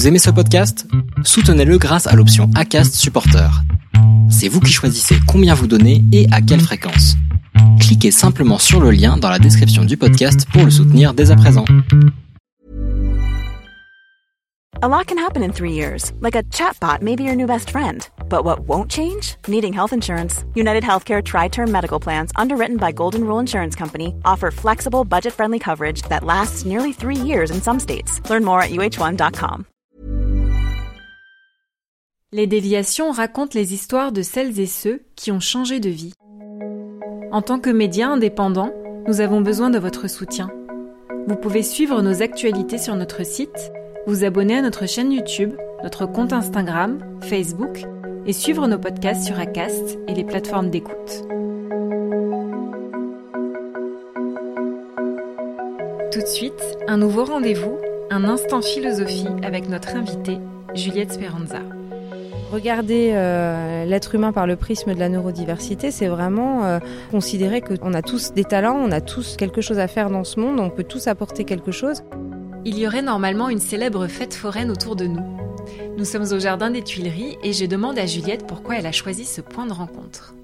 Vous aimez ce podcast? Soutenez-le grâce à l'option ACAST Supporter. C'est vous qui choisissez combien vous donnez et à quelle fréquence. Cliquez simplement sur le lien dans la description du podcast pour le soutenir dès à présent. A lot can happen in three years, like a chatbot may be your new best friend. But what won't change? Needing health insurance. United Healthcare Tri Term Medical Plans, underwritten by Golden Rule Insurance Company, offer flexible, budget friendly coverage that lasts nearly three years in some states. Learn more at uh1.com. Les déviations racontent les histoires de celles et ceux qui ont changé de vie. En tant que médias indépendants, nous avons besoin de votre soutien. Vous pouvez suivre nos actualités sur notre site vous abonner à notre chaîne YouTube, notre compte Instagram, Facebook et suivre nos podcasts sur Acast et les plateformes d'écoute. Tout de suite, un nouveau rendez-vous, un instant philosophie avec notre invitée, Juliette Speranza. Regarder euh, l'être humain par le prisme de la neurodiversité, c'est vraiment euh, considérer qu'on a tous des talents, on a tous quelque chose à faire dans ce monde, on peut tous apporter quelque chose. Il y aurait normalement une célèbre fête foraine autour de nous. Nous sommes au jardin des Tuileries et je demande à Juliette pourquoi elle a choisi ce point de rencontre.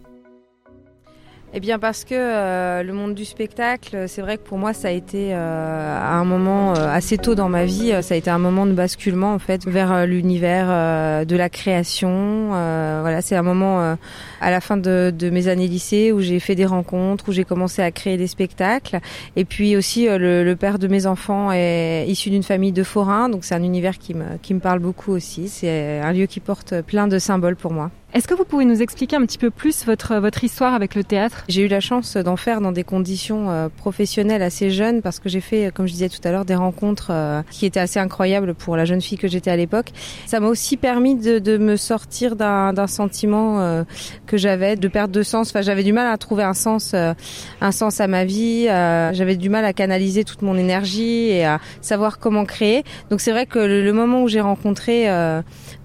Eh bien parce que euh, le monde du spectacle, c'est vrai que pour moi ça a été euh, à un moment euh, assez tôt dans ma vie, ça a été un moment de basculement en fait vers l'univers de la création. voilà, c'est un moment à la fin de, de, mes années lycée où j'ai fait des rencontres, où j'ai commencé à créer des spectacles. Et puis aussi le, le, père de mes enfants est issu d'une famille de forains, donc c'est un univers qui me, qui me parle beaucoup aussi. C'est un lieu qui porte plein de symboles pour moi. Est-ce que vous pouvez nous expliquer un petit peu plus votre, votre histoire avec le théâtre? J'ai eu la chance d'en faire dans des conditions euh, professionnelles assez jeunes parce que j'ai fait, comme je disais tout à l'heure, des rencontres euh, qui étaient assez incroyables pour la jeune fille que j'étais à l'époque. Ça m'a aussi permis de, de me sortir d'un sentiment euh, que j'avais de perte de sens. Enfin, j'avais du mal à trouver un sens, un sens à ma vie. j'avais du mal à canaliser toute mon énergie et à savoir comment créer. Donc c'est vrai que le moment où j'ai rencontré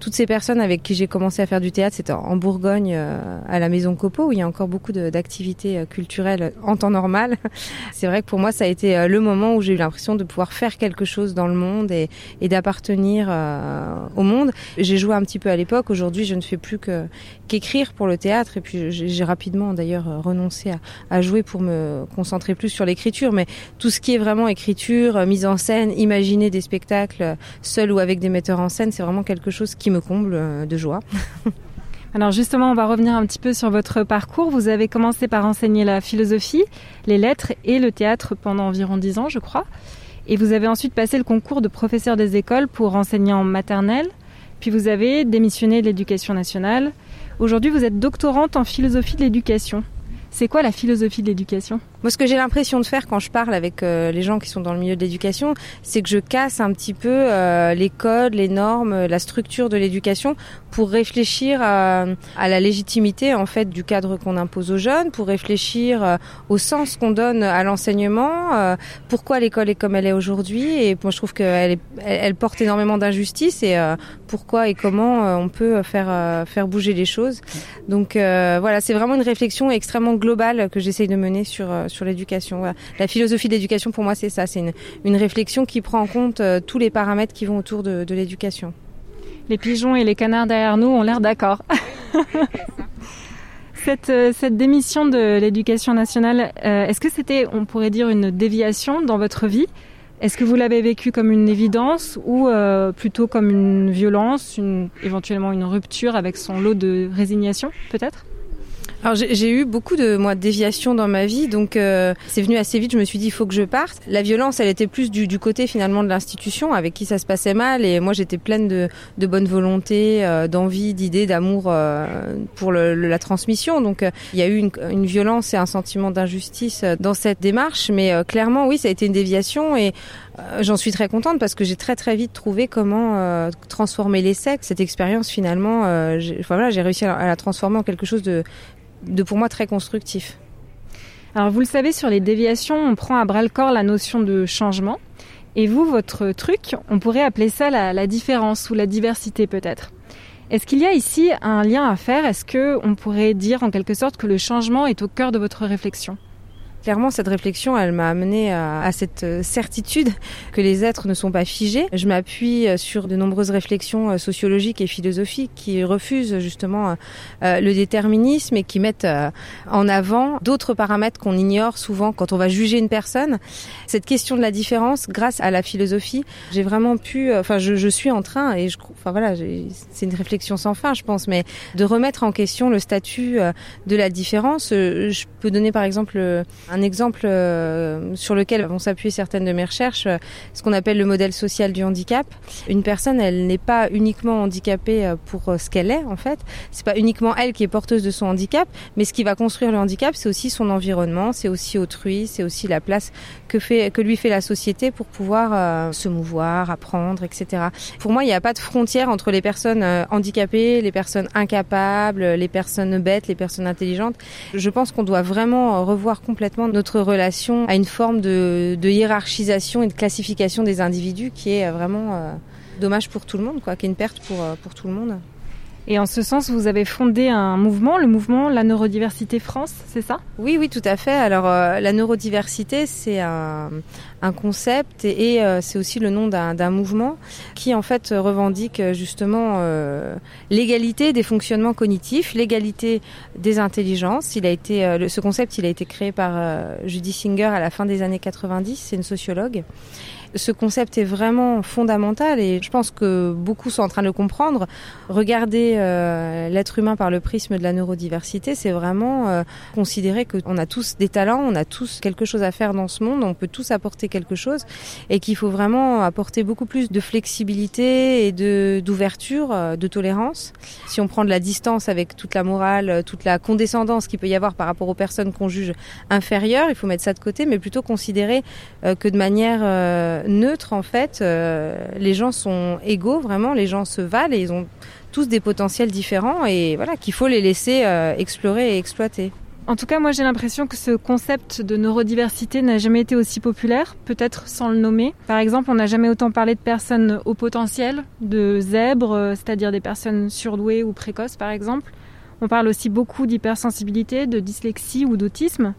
toutes ces personnes avec qui j'ai commencé à faire du théâtre, c'était en Bourgogne euh, à la Maison Copeau où il y a encore beaucoup d'activités euh, culturelles en temps normal. C'est vrai que pour moi ça a été euh, le moment où j'ai eu l'impression de pouvoir faire quelque chose dans le monde et, d'appartenir au monde. J'ai joué un petit peu à l'époque. Aujourd'hui je ne fais plus qu'écrire pour le théâtre et puis j'ai rapidement d'ailleurs renoncé à, jouer pour me concentrer plus sur l'écriture. Mais tout ce qui est vraiment écriture, mise en scène, imaginer des spectacles seul ou avec des metteurs en scène, c'est vraiment quelque chose qui me comble de joie. Alors justement, on va revenir un petit peu sur votre parcours. Vous avez commencé par enseigner la philosophie, les lettres et le théâtre pendant environ dix ans, je crois. Et vous avez ensuite passé le concours de professeur des écoles pour enseigner en maternelle. Puis vous avez démissionné de l'éducation nationale. Aujourd'hui, vous êtes doctorante en philosophie de l'éducation. C'est quoi la philosophie de l'éducation? Moi, ce que j'ai l'impression de faire quand je parle avec euh, les gens qui sont dans le milieu de l'éducation, c'est que je casse un petit peu euh, les codes, les normes, la structure de l'éducation pour réfléchir à, la légitimité en fait du cadre qu'on impose aux jeunes, pour réfléchir euh, au sens qu'on donne à l'enseignement, pourquoi l'école est comme elle est aujourd'hui. Et moi, je trouve qu'elle elle, elle, porte énormément d'injustice et pourquoi et comment on peut faire faire bouger les choses. Donc voilà, c'est vraiment une réflexion extrêmement globale que j'essaye de mener sur, euh, sur l'éducation. La philosophie de l'éducation, pour moi, c'est ça. C'est une, réflexion qui prend en compte euh, tous les paramètres qui vont autour de, l'éducation. Les pigeons et les canards derrière nous ont l'air d'accord. cette, euh, cette démission de l'éducation nationale, est-ce que c'était, on pourrait dire, une déviation dans votre vie? Est-ce que vous l'avez vécu comme une évidence ou euh, plutôt comme une violence, éventuellement une rupture avec son lot de résignation, peut-être? Alors j'ai eu beaucoup de moi déviations dans ma vie, donc euh, c'est venu assez vite. Je me suis dit il faut que je parte. La violence, elle était plus du, du côté finalement de l'institution avec qui ça se passait mal, et moi j'étais pleine de, de bonne volonté, euh, d'envie, d'idées, d'amour euh, pour le, la transmission. Donc euh, il y a eu une, une, violence et un sentiment d'injustice euh, dans cette démarche, mais clairement oui ça a été une déviation et J'en suis très contente parce que j'ai très très vite trouvé comment transformer l'essai. Cette expérience finalement, j'ai enfin, voilà, réussi à, à la transformer en quelque chose de de pour moi très constructif. Alors vous le savez, sur les déviations, on prend à bras le corps la notion de changement. Et vous, votre truc, on pourrait appeler ça la, la différence ou la diversité peut-être. Est-ce qu'il y a ici un lien à faire? Est-ce que on pourrait dire en quelque sorte que le changement est au cœur de votre réflexion? Clairement, cette réflexion, elle m'a amené à, cette certitude que les êtres ne sont pas figés. Je m'appuie sur de nombreuses réflexions sociologiques et philosophiques qui refusent justement le déterminisme et qui mettent en avant d'autres paramètres qu'on ignore souvent quand on va juger une personne. Cette question de la différence, grâce à la philosophie, j'ai vraiment pu, enfin, je, je, suis en train et je, enfin voilà, c'est une réflexion sans fin, je pense, mais de remettre en question le statut de la différence. Je peux donner par exemple un exemple euh, sur lequel vont s'appuyer certaines de mes recherches, euh, ce qu'on appelle le modèle social du handicap. Une personne, elle n'est pas uniquement handicapée euh, pour ce qu'elle est en fait. C'est pas uniquement elle qui est porteuse de son handicap, mais ce qui va construire le handicap, c'est aussi son environnement, c'est aussi autrui, c'est aussi la place que fait que lui fait la société pour pouvoir se mouvoir, apprendre, etc. Pour moi, il n'y a pas de frontière entre les personnes handicapées, les personnes incapables, les personnes bêtes, les personnes intelligentes. Je pense qu'on doit vraiment revoir complètement notre relation à une forme de, hiérarchisation et de classification des individus qui est vraiment euh, dommage pour tout le monde, quoi, qui est une perte pour, euh, pour tout le monde. Et en ce sens, vous avez fondé un mouvement, le mouvement La Neurodiversité France, c'est ça? Oui, oui, tout à fait. Alors, euh, la neurodiversité, c'est un, concept et, euh, c'est aussi le nom d'un mouvement qui, en fait, revendique justement euh, l'égalité des fonctionnements cognitifs, l'égalité des intelligences. Il a été, ce concept, il a été créé par Judy Singer à la fin des années 90. C'est une sociologue ce concept est vraiment fondamental et je pense que beaucoup sont en train de le comprendre. Regarder euh, l'être humain par le prisme de la neurodiversité, c'est vraiment euh, considérer qu'on a tous des talents, on a tous quelque chose à faire dans ce monde, on peut tous apporter quelque chose et qu'il faut vraiment apporter beaucoup plus de flexibilité et d'ouverture, euh, de tolérance. Si on prend de la distance avec toute la morale, toute la condescendance qu'il peut y avoir par rapport aux personnes qu'on juge inférieures, il faut mettre ça de côté, mais plutôt considérer que de manière neutre en fait. Euh, les gens sont égaux vraiment, les gens se valent et ils ont tous des potentiels différents et voilà qu'il faut les laisser euh, explorer et exploiter. En tout cas, moi j'ai l'impression que ce concept de neurodiversité n'a jamais été aussi populaire, peut-être sans le nommer. Par exemple, on n'a jamais autant parlé de personnes au potentiel, de zèbres, euh, c'est-à-dire des personnes surdouées ou précoces par exemple. On parle aussi beaucoup d'hypersensibilité, de dyslexie ou d'autisme.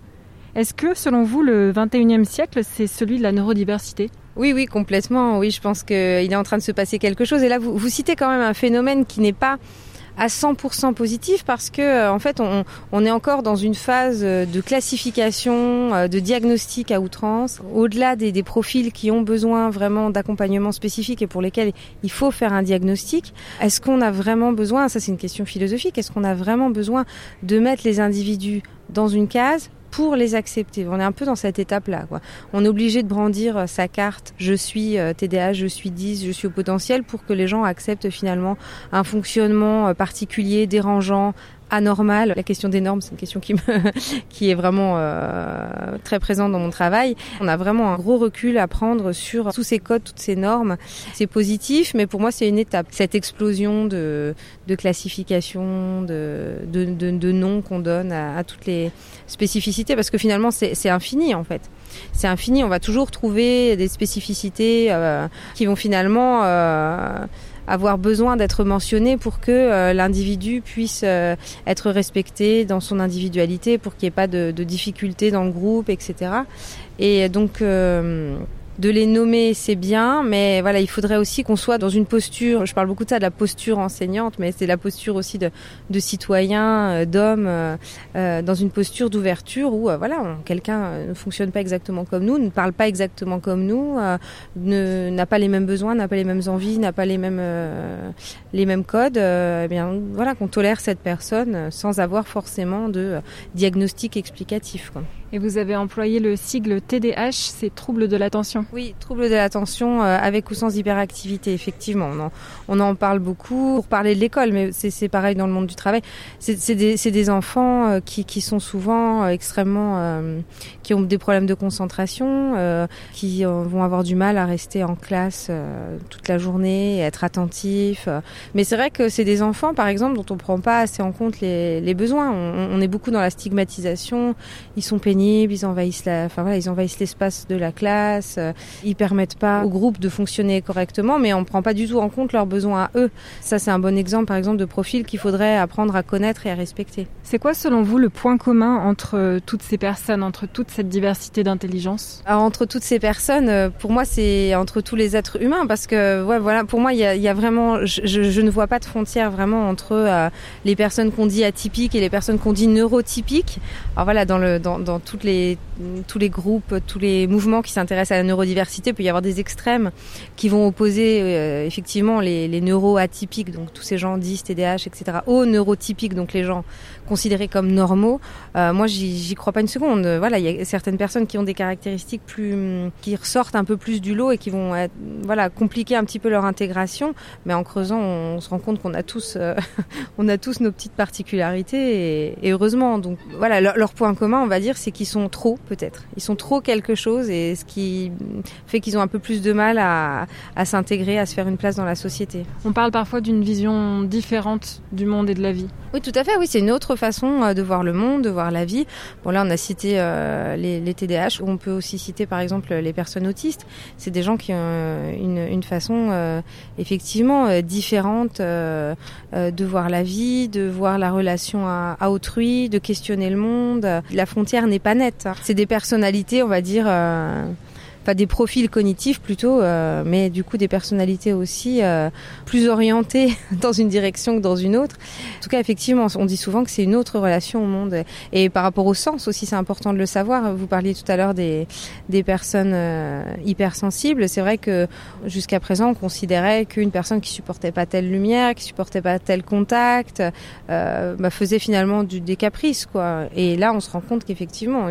Est-ce que, selon vous, le 21e siècle, c'est celui de la neurodiversité? Oui, oui, complètement. Oui, je pense qu'il est en train de se passer quelque chose. Et là, vous, vous citez quand même un phénomène qui n'est pas à 100% positif parce que euh, en fait on, on, est encore dans une phase euh, de classification, euh, de diagnostic à outrance, au-delà des, des, profils qui ont besoin vraiment d'accompagnement spécifique et pour lesquels il faut faire un diagnostic. Est-ce qu'on a vraiment besoin, ça c'est une question philosophique, est-ce qu'on a vraiment besoin de mettre les individus dans une case pour les accepter. On est un peu dans cette étape-là. On est obligé de brandir euh, sa carte je suis TDA, euh, je suis 10, je suis au potentiel pour que les gens acceptent finalement un fonctionnement euh, particulier, dérangeant, anormal. La question des normes, c'est une question qui, me, qui est vraiment euh, très présente dans mon travail. On a vraiment un gros recul à prendre sur tous ces codes, toutes ces normes. C'est positif, mais pour moi, c'est une étape. Cette explosion de, de classification, de, de, de, noms qu'on donne à, à, toutes les spécificités, parce que finalement, c'est infini en fait. C'est infini. On va toujours trouver des spécificités euh, qui vont finalement euh, avoir besoin d'être mentionné pour que euh, l'individu puisse euh, être respecté dans son individualité, pour qu'il n'y ait pas de, de difficultés dans le groupe, etc. Et donc euh, de les nommer, c'est bien, mais voilà, il faudrait aussi qu'on soit dans une posture. Je parle beaucoup de ça, de la posture enseignante, mais c'est la posture aussi de, citoyen, euh, d'homme, euh, euh, dans une posture d'ouverture où voilà, quelqu'un ne fonctionne pas exactement comme nous, ne parle pas exactement comme nous, n'a pas les mêmes besoins, n'a pas les mêmes envies, n'a pas les mêmes les mêmes codes. eh bien, voilà, qu'on tolère cette personne sans avoir forcément de diagnostic explicatif. Et vous avez employé le sigle TDAH, c'est trouble de l'attention. Oui, trouble de l'attention euh, avec ou sans hyperactivité, effectivement. On en, parle beaucoup pour parler de l'école, mais c'est pareil dans le monde du travail. C'est des, enfants euh, qui, sont souvent euh, extrêmement, qui ont des problèmes de concentration, qui vont avoir du mal à rester en classe toute la journée, et être attentifs. Mais c'est vrai que c'est des enfants, par exemple, dont on prend pas assez en compte les, les besoins. On, on est beaucoup dans la stigmatisation. Ils sont pénibles ils envahissent la, enfin voilà, ils envahissent l'espace de la classe, euh, ils permettent pas au groupe de fonctionner correctement, mais on prend pas du tout en compte leurs besoins à eux. Ça, c'est un bon exemple, par exemple, de profil qu'il faudrait apprendre à connaître et à respecter. C'est quoi, selon vous, le point commun entre euh, toutes ces personnes, entre toute cette diversité d'intelligence? Entre toutes ces personnes, euh, pour moi, c'est entre tous les êtres humains, parce que, ouais, voilà, pour moi, il y a, y a, vraiment, je, je, ne vois pas de frontière vraiment entre euh, les personnes qu'on dit atypiques et les personnes qu'on dit neurotypiques. Alors voilà, dans le, dans, dans toutes les, tous les groupes, tous les mouvements qui s'intéressent à la neurodiversité, il peut y avoir des extrêmes qui vont opposer euh, effectivement les, les neuroatypiques, donc tous ces gens 10, TDAH, etc., aux neurotypiques, donc les gens considérés comme normaux. Euh, moi, j'y crois pas une seconde. Voilà, il y a certaines personnes qui ont des caractéristiques plus, qui ressortent un peu plus du lot et qui vont, voilà, compliquer un petit peu leur intégration. Mais en creusant, on, se rend compte qu'on a tous, euh, on a tous nos petites particularités et, et heureusement. Donc voilà, leur, leur, point commun, on va dire, c'est qu'ils sont trop peut-être. Ils sont trop quelque chose et ce qui fait qu'ils ont un peu plus de mal à, à s'intégrer, à se faire une place dans la société. On parle parfois d'une vision différente du monde et de la vie. Oui, tout à fait. Oui, c'est une autre façon euh, de voir le monde, de voir la vie. Bon, là, on a cité euh, les, les, TDAH. On peut aussi citer, par exemple, les personnes autistes. C'est des gens qui ont euh, une, une façon euh, effectivement différente euh, de voir la vie, de voir la relation à, à, autrui, de questionner le monde. La frontière n'est pas nette. C'est des personnalités, on va dire enfin des profils cognitifs plutôt, euh, mais du coup des personnalités aussi euh, plus orientées dans une direction que dans une autre. En tout cas, effectivement, on dit souvent que c'est une autre relation au monde. Et par rapport au sens aussi, c'est important de le savoir. Vous parliez tout à l'heure des, des personnes euh, hypersensibles. C'est vrai que jusqu'à présent, on considérait qu'une personne qui supportait pas telle lumière, qui supportait pas tel contact, euh, bah, faisait finalement du, des caprices, quoi. Et là, on se rend compte qu'effectivement,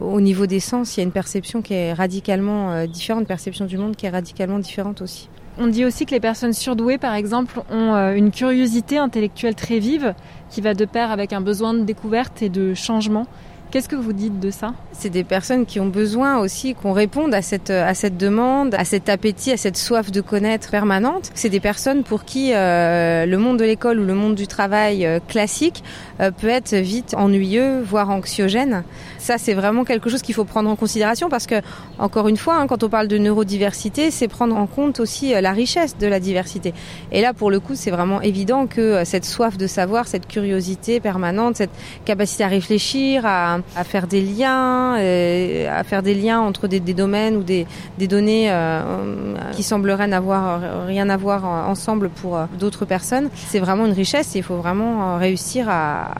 au niveau des sens, il y a une perception qui est radicale radicalement euh, différente, perception du monde qui est radicalement différente aussi. On dit aussi que les personnes surdouées, par exemple, ont euh, une curiosité intellectuelle très vive qui va de pair avec un besoin de découverte et de changement. Qu'est-ce que vous dites de ça? C'est des personnes qui ont besoin aussi qu'on réponde à cette, à cette demande, à cet appétit, à cette soif de connaître permanente. C'est des personnes pour qui euh, le monde de l'école ou le monde du travail euh, classique euh, peut être vite ennuyeux, voire anxiogène. Ça, c'est vraiment quelque chose qu'il faut prendre en considération parce que, encore une fois, hein, quand on parle de neurodiversité, c'est prendre en compte aussi euh, la richesse de la diversité. Et là, pour le coup, c'est vraiment évident que euh, cette soif de savoir, cette curiosité permanente, cette capacité à réfléchir, à faire des liens, à faire des liens entre des, domaines ou des, données euh, qui sembleraient n'avoir rien à voir ensemble pour euh, d'autres personnes. C'est vraiment une richesse et il faut vraiment euh, réussir à,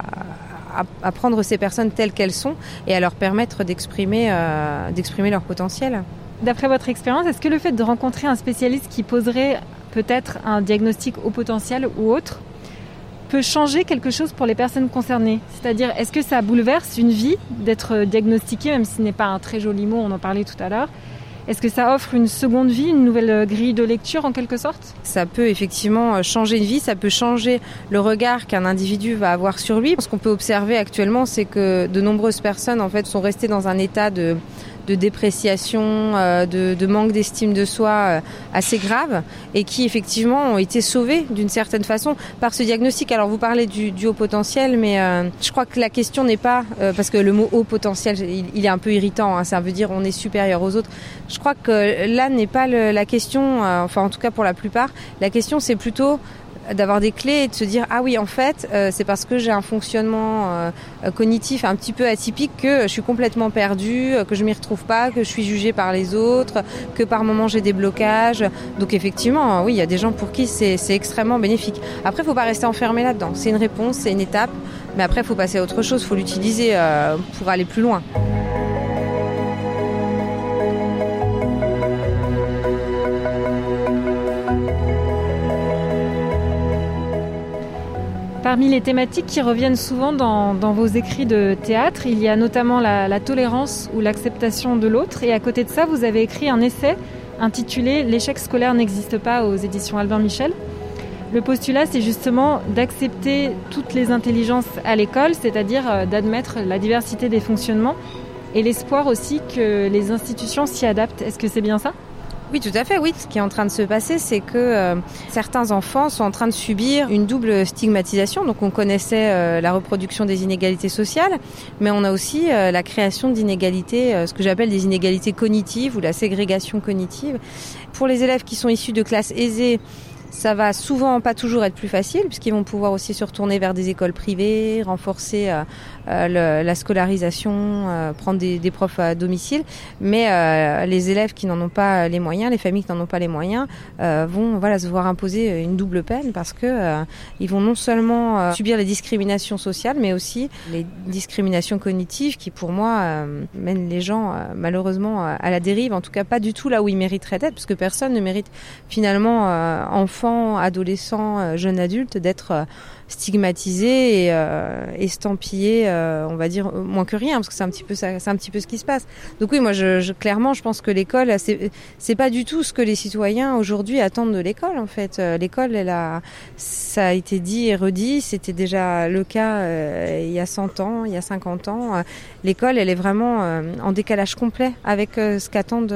à, prendre ces personnes telles qu'elles sont et à leur permettre d'exprimer euh, d'exprimer leur potentiel. D'après votre expérience, est-ce que le fait de rencontrer un spécialiste qui poserait peut-être un diagnostic au potentiel ou autre peut changer quelque chose pour les personnes concernées? C'est-à-dire, est-ce que ça bouleverse une vie d'être diagnostiqué, même si ce n'est pas un très joli mot, on en parlait tout à l'heure est-ce que ça offre une seconde vie, une nouvelle grille de lecture en quelque sorte? Ça peut effectivement changer une vie, ça peut changer le regard qu'un individu va avoir sur lui. Ce qu'on peut observer actuellement, c'est que de nombreuses personnes en fait sont restées dans un état de de dépréciation, euh, de, manque d'estime de soi euh, assez grave et qui effectivement ont été sauvés d'une certaine façon par ce diagnostic. Alors vous parlez du, haut potentiel, mais euh, je crois que la question n'est pas parce que le mot haut potentiel, il, est un peu irritant. Hein, ça veut dire on est supérieur aux autres. Je crois que là n'est pas la question, enfin en tout cas pour la plupart, la question c'est plutôt d'avoir des clés et de se dire ah oui en fait euh, c'est parce que j'ai un fonctionnement euh, cognitif un petit peu atypique que je suis complètement perdue, que je m'y retrouve pas, que je suis jugée par les autres, que par moments j'ai des blocages. Donc effectivement oui il y a des gens pour qui c'est extrêmement bénéfique. Après faut pas rester enfermé là-dedans. C'est une réponse, c'est une étape, mais après faut passer à autre chose, faut l'utiliser euh, pour aller plus loin. Parmi les thématiques qui reviennent souvent dans, vos écrits de théâtre, il y a notamment la, la tolérance ou l'acceptation de l'autre. Et à côté de ça, vous avez écrit un essai intitulé L'échec scolaire n'existe pas aux éditions Albin Michel. Le postulat, c'est justement d'accepter toutes les intelligences à l'école, c'est-à-dire euh, d'admettre la diversité des fonctionnements et l'espoir aussi que les institutions s'y adaptent. Est-ce que c'est bien ça? Oui, tout à fait. Oui, ce qui est en train de se passer, c'est que euh, certains enfants sont en train de subir une double stigmatisation. Donc, on connaissait euh, la reproduction des inégalités sociales, mais on a aussi euh, la création d'inégalités, ce que j'appelle des inégalités cognitives ou la ségrégation cognitive. Pour les élèves qui sont issus de classes aisées, ça va souvent pas toujours être plus facile puisqu'ils vont pouvoir aussi se retourner vers des écoles privées, renforcer euh, euh, la scolarisation, euh, prendre des, des, profs à domicile. Mais les élèves qui n'en ont pas les moyens, les familles qui n'en ont pas les moyens, vont voilà se voir imposer une double peine parce que ils vont non seulement subir les discriminations sociales, mais aussi les discriminations cognitives qui, pour moi, mènent les gens malheureusement à la dérive. En tout cas, pas du tout là où ils mériteraient d'être, parce que personne ne mérite finalement enfant, adolescent, euh, jeune adulte d'être euh, stigmatisé et euh, estampillé, euh, on va dire moins que rien, parce que c'est un petit peu ça, c'est un petit peu ce qui se passe. Donc oui, moi, je, je clairement, je pense que l'école, c'est, c'est pas du tout ce que les citoyens aujourd'hui attendent de l'école. En fait, euh, l'école, elle a, ça a été dit et redit, c'était déjà le cas euh, il y a 100 ans, il y a 50 ans. L'école, elle est vraiment en décalage complet avec ce qu'attendent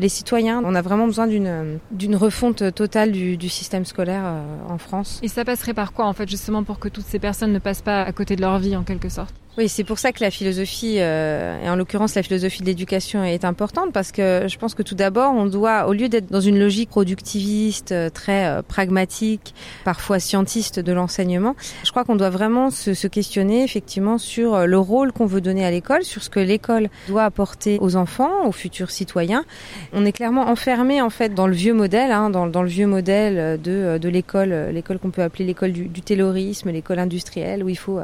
les citoyens. On a vraiment besoin d'une d'une refonte totale du, du système scolaire en France. Et ça passerait par quoi en fait? Justement pour que toutes ces personnes ne passent pas à côté de leur vie en quelque sorte. Oui, c'est pour ça que la philosophie, euh, et en l'occurrence la philosophie de l'éducation, est importante parce que je pense que tout d'abord, on doit, au lieu d'être dans une logique productiviste, euh, très euh, pragmatique, parfois scientiste de l'enseignement, je crois qu'on doit vraiment se, se, questionner effectivement sur euh, le rôle qu'on veut donner à l'école, sur ce que l'école doit apporter aux enfants, aux futurs citoyens. On est clairement enfermé en fait dans le vieux modèle, hein, dans, dans, le vieux modèle de, de l'école, l'école qu'on peut appeler l'école du, du taylorisme, l'école industrielle, où il faut,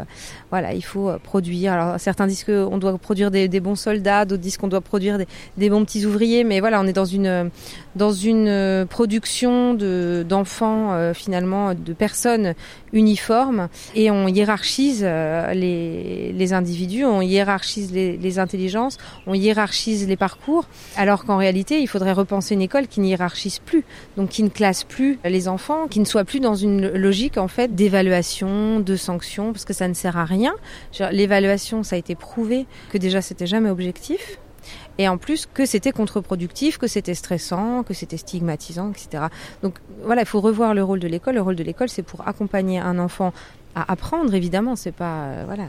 voilà, il faut produire alors certains disent qu'on doit produire des, bons soldats, d'autres disent qu'on doit produire des, bons petits ouvriers, mais voilà, on est dans une dans une euh, production de d'enfants euh, finalement de personnes uniformes et on hiérarchise euh, les, les individus, on hiérarchise les, les intelligences, on hiérarchise les parcours, alors qu'en réalité il faudrait repenser une école qui ne hiérarchise plus, donc qui ne classe plus les enfants, qui ne soit plus dans une logique en fait d'évaluation, de sanctions, parce que ça ne sert à rien. L'évaluation, ça a été prouvé que déjà c'était jamais objectif. Et en plus que c'était contre-productif, que c'était stressant, que c'était stigmatisant, etc. Donc voilà, il faut revoir le rôle de l'école. Le rôle de l'école, c'est pour accompagner un enfant à apprendre, évidemment. C'est pas euh, voilà,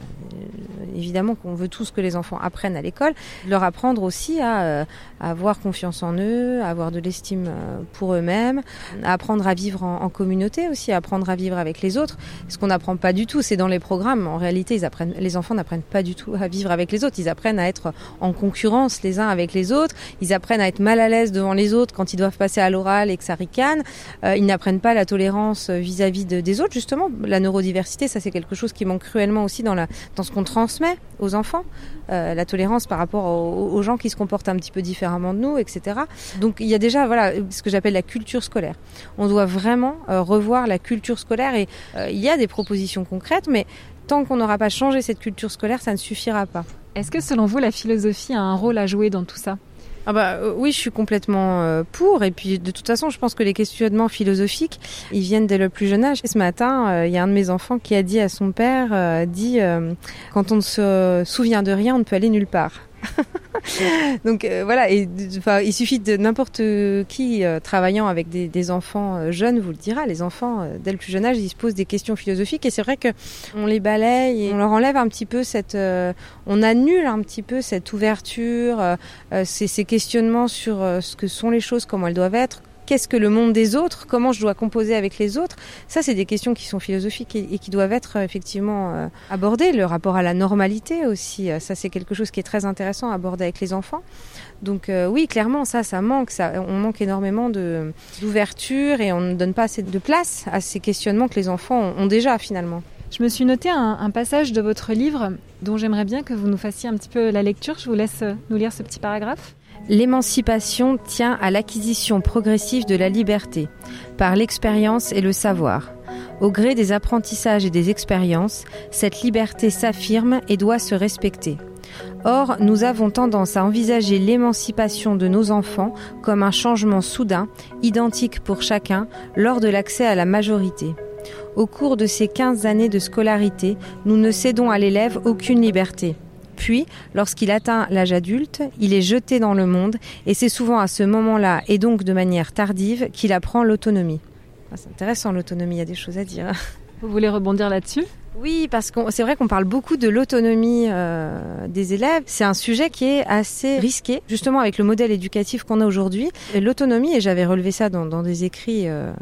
évidemment qu'on veut tous que les enfants apprennent à l'école, leur apprendre aussi à, euh, avoir confiance en eux, à avoir de l'estime pour eux-mêmes, à apprendre à vivre en, communauté aussi, à apprendre à vivre avec les autres. Ce qu'on n'apprend pas du tout, c'est dans les programmes. En réalité, ils apprennent, les enfants n'apprennent pas du tout à vivre avec les autres. Ils apprennent à être en concurrence les uns avec les autres. Ils apprennent à être mal à l'aise devant les autres quand ils doivent passer à l'oral et que ça ricane. Euh, ils n'apprennent pas la tolérance vis-à-vis -vis de, des autres, justement, la neurodiversité ça c'est quelque chose qui manque cruellement aussi dans, la, dans ce qu'on transmet aux enfants, euh, la tolérance par rapport aux, gens qui se comportent un petit peu différemment de nous, etc. Donc il y a déjà voilà ce que j'appelle la culture scolaire. On doit vraiment euh, revoir la culture scolaire et euh, il y a des propositions concrètes, mais tant qu'on n'aura pas changé cette culture scolaire, ça ne suffira pas. Est-ce que selon vous la philosophie a un rôle à jouer dans tout ça? Ah bah euh, oui, je suis complètement euh, pour. Et puis de toute façon, je pense que les questionnements philosophiques, ils viennent dès le plus jeune âge. Et ce matin, euh, il y a un de mes enfants qui a dit à son père, dit quand on ne se souvient de rien, on ne peut aller nulle part. Donc euh, voilà, il suffit de n'importe qui euh, travaillant avec des, enfants euh, jeunes vous le dira. Les enfants, dès le plus jeune âge, ils se posent des questions philosophiques et c'est vrai que on les balaye et on leur enlève un petit peu cette, on annule un petit peu cette ouverture, ces questionnements sur ce que sont les choses, comment elles doivent être, qu'est-ce que le monde des autres, comment je dois composer avec les autres? Ça, c'est des questions qui sont philosophiques et, qui doivent être effectivement euh, abordées. Le rapport à la normalité aussi, euh, ça c'est quelque chose qui est très intéressant à aborder avec les enfants. Donc euh, oui, clairement, ça, ça manque. Ça, on manque énormément d'ouverture et on ne donne pas assez de place à ces questionnements que les enfants ont, déjà finalement. Je me suis noté un, passage de votre livre dont j'aimerais bien que vous nous fassiez un petit peu la lecture. Je vous laisse nous lire ce petit paragraphe. L'émancipation tient à l'acquisition progressive de la liberté, par l'expérience et le savoir. Au gré des apprentissages et des expériences, cette liberté s'affirme et doit se respecter. Or, nous avons tendance à envisager l'émancipation de nos enfants comme un changement soudain, identique pour chacun, lors de l'accès à la majorité. Au cours de ces 15 années de scolarité, nous ne cédons à l'élève aucune liberté Puis, lorsqu'il atteint l'âge adulte, il est jeté dans le monde et c'est souvent à ce moment-là, et donc de manière tardive, qu'il apprend l'autonomie. Ah, c'est intéressant l'autonomie, il y a des choses à dire. Vous voulez rebondir là-dessus? Oui, parce que c'est vrai qu'on parle beaucoup de l'autonomie euh, des élèves. C'est un sujet qui est assez risqué, justement avec le modèle éducatif qu'on a aujourd'hui. L'autonomie, et j'avais relevé ça dans, dans des écrits euh,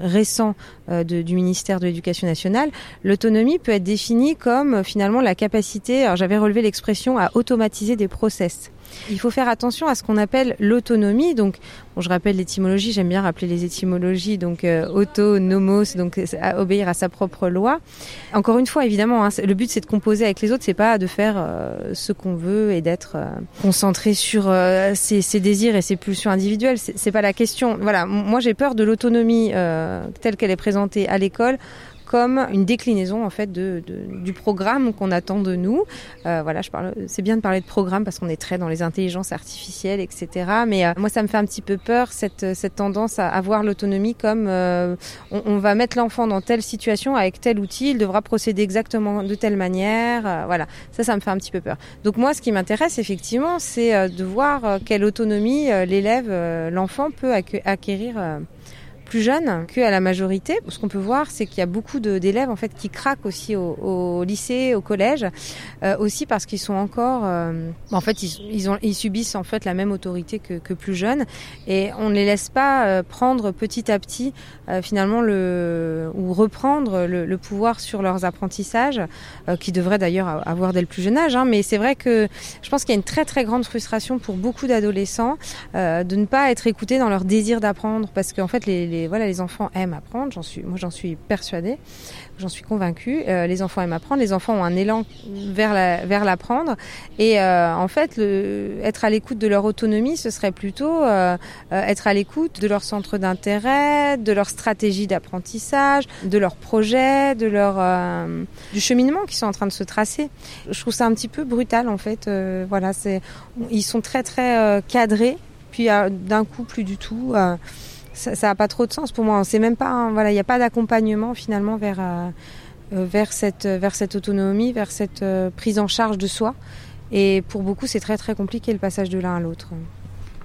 récents euh, de, du ministère de l'Éducation nationale, l'autonomie peut être définie comme finalement la capacité, alors j'avais relevé l'expression, à automatiser des process. Il faut faire attention à ce qu'on appelle l'autonomie. Donc, je rappelle l'étymologie, j'aime bien rappeler les étymologies. Donc, euh, auto, nomos, donc à obéir à sa propre loi. Encore une fois, évidemment, hein, le but c'est de composer avec les autres, c'est pas de faire euh, ce qu'on veut et d'être euh, concentré sur euh, ses, ses, désirs et ses pulsions individuelles. C'est pas la question. Voilà, moi j'ai peur de l'autonomie telle qu'elle est présentée à l'école comme une déclinaison en fait du programme qu'on attend de nous. Euh, voilà, je parle. C'est bien de parler de programme parce qu'on est très dans les intelligences artificielles, etc. Mais euh, moi, ça me fait un petit peu peur cette tendance à avoir l'autonomie comme euh, on, on, va mettre l'enfant dans telle situation avec tel outil, il devra procéder exactement de telle manière. Voilà, ça, ça me fait un petit peu peur. Donc moi, ce qui m'intéresse effectivement, c'est de voir quelle autonomie l'élève, l'enfant peut acquérir plus jeunes qu'à la majorité. Ce qu'on peut voir, c'est qu'il y a beaucoup d'élèves en fait qui craquent aussi au, lycée, au collège, euh, aussi parce qu'ils sont encore, euh, en fait, ils, subissent en fait la même autorité que, plus jeunes, et on ne les laisse pas euh, prendre petit à petit finalement le ou reprendre le, pouvoir sur leurs apprentissages, qui devraient d'ailleurs avoir dès le plus jeune âge. Hein, mais c'est vrai que je pense qu'il y a une très très grande frustration pour beaucoup d'adolescents de ne pas être écoutés dans leur désir d'apprendre, parce qu'en fait les voilà, les enfants aiment apprendre. J'en suis, moi, j'en suis persuadée, j'en suis convaincue. Euh, les enfants aiment apprendre. Les enfants ont un élan vers la, vers l'apprendre. Et euh, en fait, être à l'écoute de leur autonomie, ce serait plutôt euh, être à l'écoute de leur centre d'intérêt, de leur stratégie d'apprentissage, de leur projet, de leur du cheminement qu'ils sont en train de se tracer. Je trouve ça un petit peu brutal, en fait. Voilà, c'est, ils sont très très cadrés. Puis d'un coup, plus du tout ça n'a pas trop de sens pour moi. On sait même pas, voilà, il n'y a pas d'accompagnement finalement vers euh, vers cette vers cette autonomie, vers cette euh, prise en charge de soi. Et pour beaucoup, c'est très très compliqué le passage de l'un à l'autre.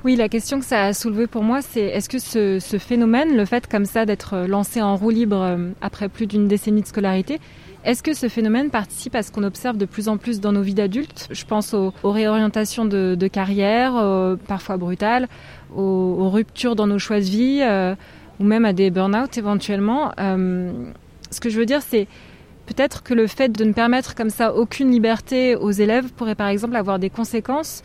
Oui, la question que ça a soulevé pour moi, c'est est-ce que ce, ce, phénomène, le fait comme ça d'être lancé en roue libre euh, après plus d'une décennie de scolarité, est-ce que ce phénomène participe à ce qu'on observe de plus en plus dans nos vies d'adultes? Je pense aux, réorientations de, carrière, euh, parfois brutales, aux, ruptures dans nos choix de vie, euh, ou même à des burn-out éventuellement. Euh, ce que je veux dire, c'est peut-être que le fait de ne permettre comme ça aucune liberté aux élèves pourrait par exemple avoir des conséquences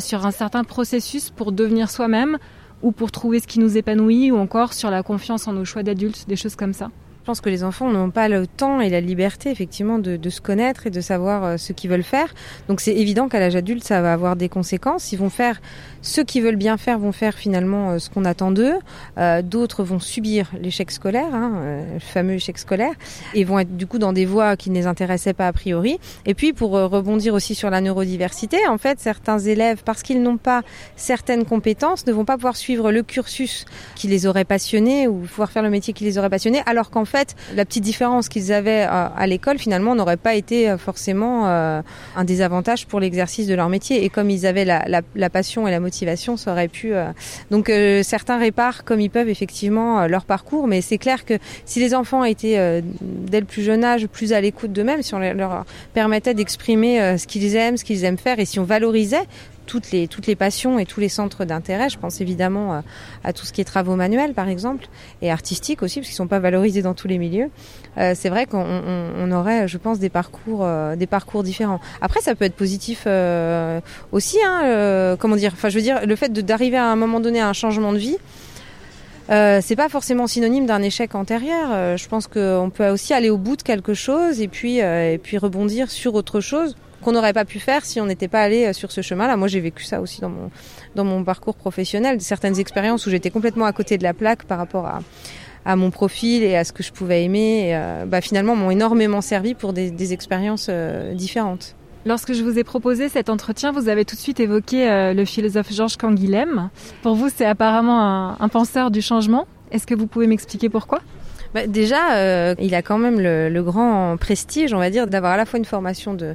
sur un certain processus pour devenir soi-même ou pour trouver ce qui nous épanouit ou encore sur la confiance en nos choix d'adultes, des choses comme ça. Je pense que les enfants n'ont pas le temps et la liberté effectivement de, se connaître et de savoir euh, ce qu'ils veulent faire. Donc c'est évident qu'à l'âge adulte, ça va avoir des conséquences. Ils vont faire ceux qui veulent bien faire vont faire finalement euh, ce qu'on attend d'eux. Euh, D'autres vont subir l'échec scolaire, hein, le fameux échec scolaire, et vont être du coup dans des voies qui ne les intéressaient pas a priori. Et puis pour rebondir aussi sur la neurodiversité, en fait, certains élèves, parce qu'ils n'ont pas certaines compétences, ne vont pas pouvoir suivre le cursus qui les aurait passionnés ou pouvoir faire le métier qui les aurait passionnés, alors qu'en fait, la petite différence qu'ils avaient à, à l'école, finalement, n'aurait pas été euh, forcément euh, un désavantage pour l'exercice de leur métier. Et comme ils avaient la, la, passion et la motivation ça aurait pu. Euh... Donc euh, certains réparent comme ils peuvent effectivement euh, leur parcours, mais c'est clair que si les enfants étaient euh, dès le plus jeune âge plus à l'écoute d'eux-mêmes, si on leur permettait d'exprimer euh, ce qu'ils aiment, ce qu'ils aiment faire, et si on valorisait toutes les, toutes les passions et tous les centres d'intérêt. Je pense évidemment à tout ce qui est travaux manuels, par exemple, et artistiques aussi, parce qu'ils ne sont pas valorisés dans tous les milieux. Euh, c'est vrai qu'on on, on aurait, je pense, des parcours, euh, des parcours différents. Après, ça peut être positif euh, aussi. Hein, comment dire Enfin, je veux dire, le fait d'arriver à un moment donné à un changement de vie. Euh, c'est pas forcément synonyme d'un échec antérieur. Euh, je pense qu'on peut aussi aller au bout de quelque chose et puis euh, et puis rebondir sur autre chose qu'on n'aurait pas pu faire si on n'était pas allé sur ce chemin-là. Moi, j'ai vécu ça aussi dans mon dans mon parcours professionnel, certaines expériences où j'étais complètement à côté de la plaque par rapport à à mon profil et à ce que je pouvais aimer, et, euh, bah, finalement m'ont énormément servi pour des, des expériences euh, différentes. Lorsque je vous ai proposé cet entretien, vous avez tout de suite évoqué euh, le philosophe Georges Canguilhem. Pour vous, c'est apparemment un, un, penseur du changement. Est-ce que vous pouvez m'expliquer pourquoi? Bah, Déjà, euh, il a quand même le, le, grand prestige, on va dire, d'avoir à la fois une formation de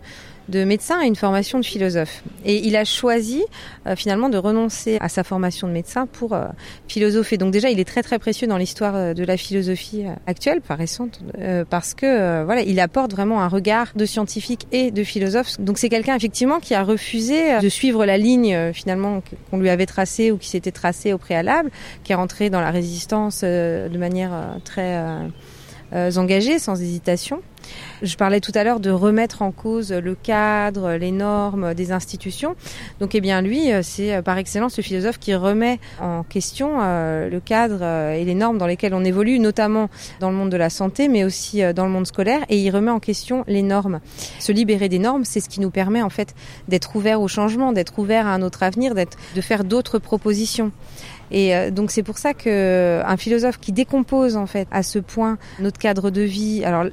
de médecin et une formation de philosophe. Et il a choisi euh, finalement de renoncer à sa formation de médecin pour euh, philosopher. Donc déjà, il est très très précieux dans l'histoire euh, de la philosophie actuelle, pas récente, parce que voilà, il apporte vraiment un regard de scientifique et de philosophe. Donc c'est quelqu'un effectivement qui a refusé de suivre la ligne finalement qu'on lui avait tracée ou qui s'était tracée au préalable, qui est rentré dans la résistance de manière très engagée, sans hésitation. Je parlais tout à l'heure de remettre en cause le cadre, les normes des institutions. Donc, eh bien, lui, euh, c'est euh, par excellence le philosophe qui remet en question euh, le cadre et les normes dans lesquelles on évolue, notamment dans le monde de la santé, mais aussi dans le monde scolaire. Et il remet en question les normes. Se libérer des normes, c'est ce qui nous permet en fait d'être ouvert au changement, d'être ouvert à un autre avenir, d'être, de faire d'autres propositions. Et euh, donc c'est pour ça que un philosophe qui décompose en fait à ce point notre cadre de vie. Alors,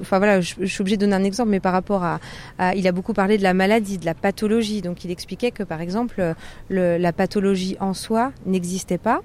enfin voilà, je, suis obligée de donner un exemple, mais par rapport à, il a beaucoup parlé de la maladie, de la pathologie. Donc il expliquait que par exemple le, la pathologie en soi n'existait pas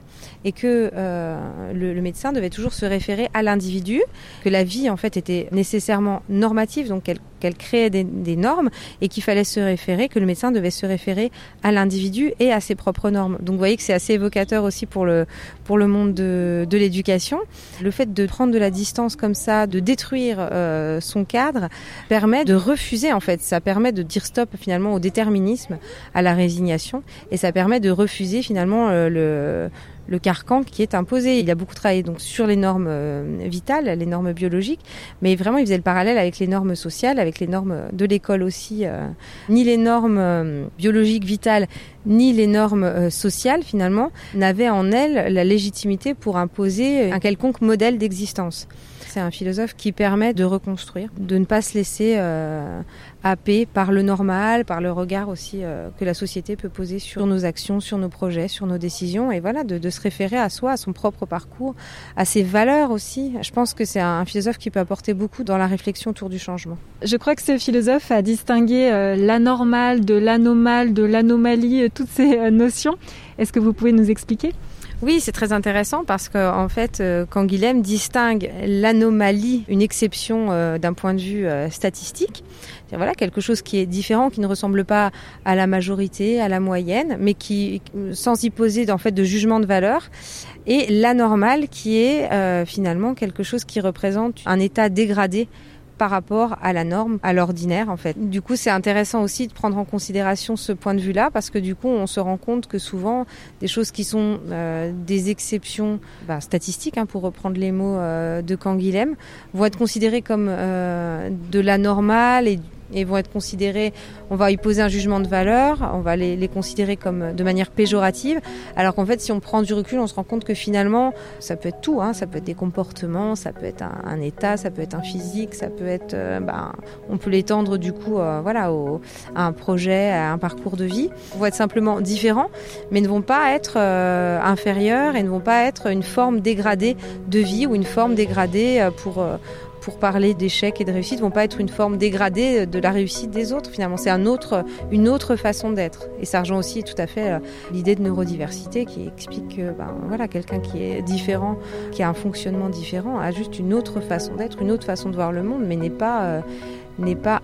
et que euh, le, le, médecin devait toujours se référer à l'individu, que la vie en fait était nécessairement normative, donc qu'elle qu'elle créait des, des, normes et qu'il fallait se référer, que le médecin devait se référer à l'individu et à ses propres normes. Donc vous voyez que c'est assez évocateur aussi pour le, pour le monde de, de l'éducation. Le fait de prendre de la distance comme ça, de détruire euh, son cadre, permet de refuser en fait. Ça permet de dire stop finalement au déterminisme, à la résignation et ça permet de refuser finalement euh, le le carcan qui est imposé. Il a beaucoup travaillé donc sur les normes euh, vitales, les normes biologiques, mais vraiment il faisait le parallèle avec les normes sociales, avec les normes de l'école aussi. Euh. Ni les normes euh, biologiques vitales, ni les normes sociales finalement n'avaient en elles la légitimité pour imposer un quelconque modèle d'existence. C'est un philosophe qui permet de reconstruire, de ne pas se laisser euh, happer par le normal, par le regard aussi euh, que la société peut poser sur nos actions, sur nos projets, sur nos décisions, et voilà, de, se référer à soi, à son propre parcours, à ses valeurs aussi. Je pense que c'est un, philosophe qui peut apporter beaucoup dans la réflexion autour du changement. Je crois que ce philosophe a distingué euh, l'anormal de l'anomal, de l'anomalie, toutes ces notions. Est-ce que vous pouvez nous expliquer? Oui, c'est très intéressant parce que en fait, euh, quand Guilhem distingue l'anomalie, une exception euh, d'un point de vue euh, statistique, c'est voilà quelque chose qui est différent, qui ne ressemble pas à la majorité, à la moyenne, mais qui, sans y poser en de jugement de valeur, et l'anormal qui est finalement quelque chose qui représente un état dégradé par rapport à la norme, à l'ordinaire en fait. Du coup, c'est intéressant aussi de prendre en considération ce point de vue-là parce que du coup, on se rend compte que souvent des choses qui sont euh, des exceptions bah, statistiques, hein, pour reprendre les mots euh, de Canguilhem, vont être considérées comme euh, de la normale et et vont être considérés, on va y poser un jugement de valeur, on va les, considérer comme de manière péjorative, alors qu'en fait si on prend du recul, on se rend compte que finalement ça peut être tout, hein, ça peut être des comportements, ça peut être un, état, ça peut être un physique, ça peut être, euh, bah, on peut l'étendre du coup, euh, voilà, au, à un projet, à un parcours de vie, vont être simplement différents, mais ne vont pas être euh, inférieurs et ne vont pas être une forme dégradée de vie ou une forme dégradée pour pour parler d'échec et de réussite vont pas être une forme dégradée de la réussite des autres. Finalement, c'est une autre façon d'être. Et ça rejoint aussi tout à fait euh, l'idée de neurodiversité qui explique que ben, voilà, quelqu'un qui est différent, qui a un fonctionnement différent, a juste une autre façon d'être, une autre façon de voir le monde, mais n'est pas euh,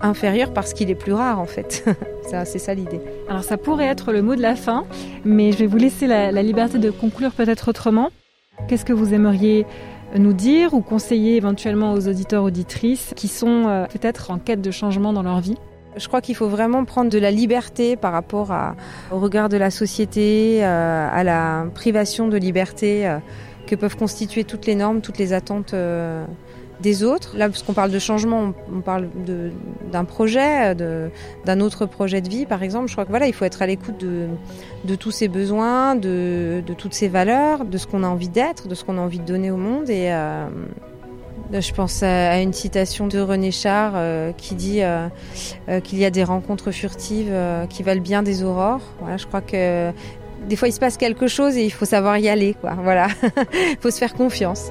inférieur parce qu'il est plus rare en fait. c'est ça l'idée. Alors ça pourrait être le mot de la fin, mais je vais vous laisser la, la liberté de conclure peut-être autrement. Qu'est-ce que vous aimeriez nous dire ou conseiller éventuellement aux auditeurs auditrices qui sont euh, peut-être en quête de changement dans leur vie? Je crois qu'il faut vraiment prendre de la liberté par rapport au regard de la société, euh, à la privation de liberté euh, que peuvent constituer toutes les normes, toutes les attentes des autres. Là, parce qu'on parle de changement, on parle d'un projet, d'un autre projet de vie, par exemple. Je crois que voilà, il faut être à l'écoute de, tous ses besoins, de, toutes ses valeurs, de ce qu'on a envie d'être, de ce qu'on a envie de donner au monde. Et euh, je pense à, une citation de René Char euh, qui dit euh, qu'il y a des rencontres furtives qui valent bien des aurores. Voilà, je crois que des fois il se passe quelque chose et il faut savoir y aller. Voilà, il faut se faire confiance.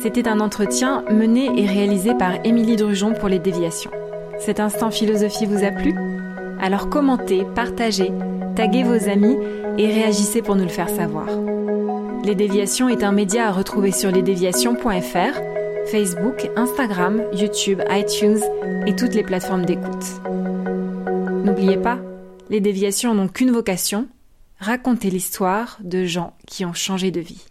C'était un entretien mené et réalisé par Émilie Drujon pour les déviations. Cet instant philosophie vous a plu? Alors commentez, partagez, taguez vos amis et réagissez pour nous le faire savoir. Les Déviations est un média à retrouver sur lesdéviations.fr, Facebook, Instagram, YouTube, iTunes et toutes les plateformes d'écoute. N'oubliez pas, les déviations n'ont qu'une vocation, raconter l'histoire de gens qui ont changé de vie.